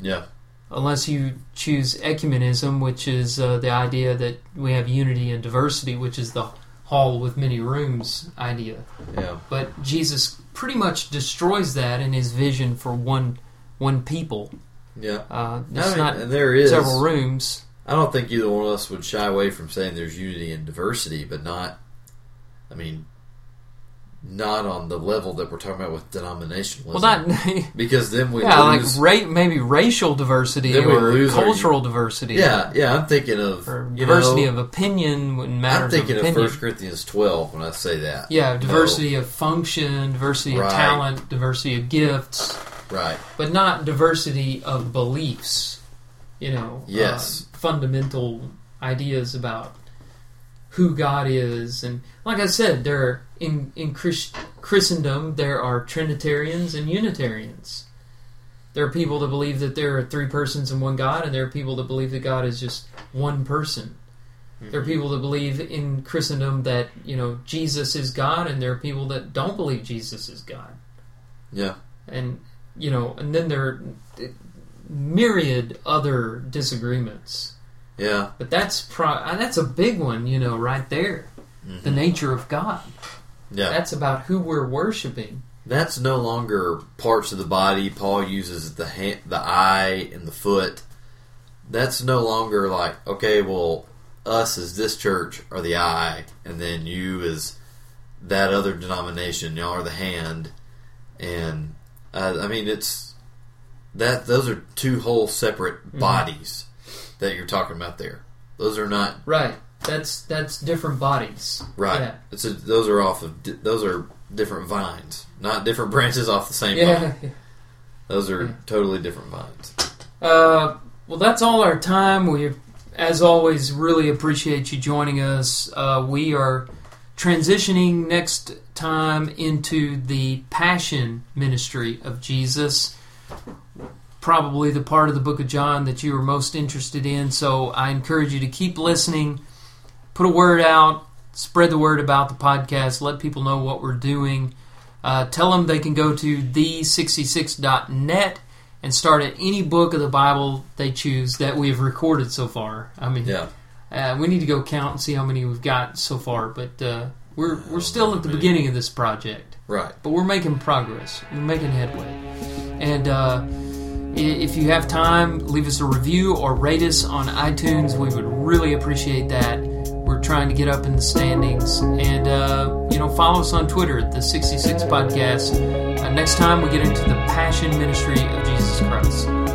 yeah. Unless you choose ecumenism, which is uh, the idea that we have unity and diversity, which is the hall with many rooms idea. Yeah. But Jesus pretty much destroys that in his vision for one one people. Yeah. Uh, I mean, not and there is. several rooms. I don't think either one of us would shy away from saying there's unity and diversity, but not. I mean, not on the level that we're talking about with denominationalism. Well, not because then we yeah, like lose. ra- maybe racial diversity or lose our- cultural diversity. yeah, yeah. I'm thinking of or diversity know, of opinion in matters I'm thinking of of opinion. First Corinthians 12 when I say that. yeah, diversity of function, diversity Right. of talent, diversity of gifts, Right. but not diversity of beliefs. You know, Yes. uh, fundamental ideas about who God is, and like I said, there are, in in Christ, Christendom there are Trinitarians and Unitarians. There are people that believe that there are three persons in one God, and there are people that believe that God is just one person. There are people that believe in Christendom that you know Jesus is God, and there are people that don't believe Jesus is God Yeah. and you know, and then there are myriad other disagreements. Yeah. But that's pro- uh, that's a big one, you know, right there. The Mhm. nature of God. Yeah. That's about who we're worshiping. That's no longer parts of the body. Paul uses the hand, the eye, and the foot. That's no longer like okay, well, us as this church are the eye, and then you as that other denomination, y'all are the hand. And uh, I mean, it's that those are two whole separate Mhm. bodies that you're talking about there. Those are not Right. That's that's different bodies. right. Yeah. It's a, those are off of those are different vines, not different branches off the same Yeah. vine. Those are Yeah. totally different vines. Uh, well, that's all our time. We as always, really appreciate you joining us. Uh, we are transitioning next time into the Passion Ministry of Jesus. Probably the part of the book of John that you are most interested in. So I encourage you to keep listening, put a word out, spread the word about the podcast, let people know what we're doing. Uh, tell them they can go to the66.net and start at any book of the Bible they choose that we have recorded so far. I mean, Yeah. Uh, we need to go count and see how many we've got so far, but uh, we're we're still at the beginning of this project, Right. but we're making progress. We're making headway, and uh, if you have time, leave us a review or rate us on iTunes. We would really appreciate that. We're trying to get up in the standings, and uh, you know, follow us on Twitter at the 66 Podcast. Uh, next time, we get into the passion ministry of Jesus Christ.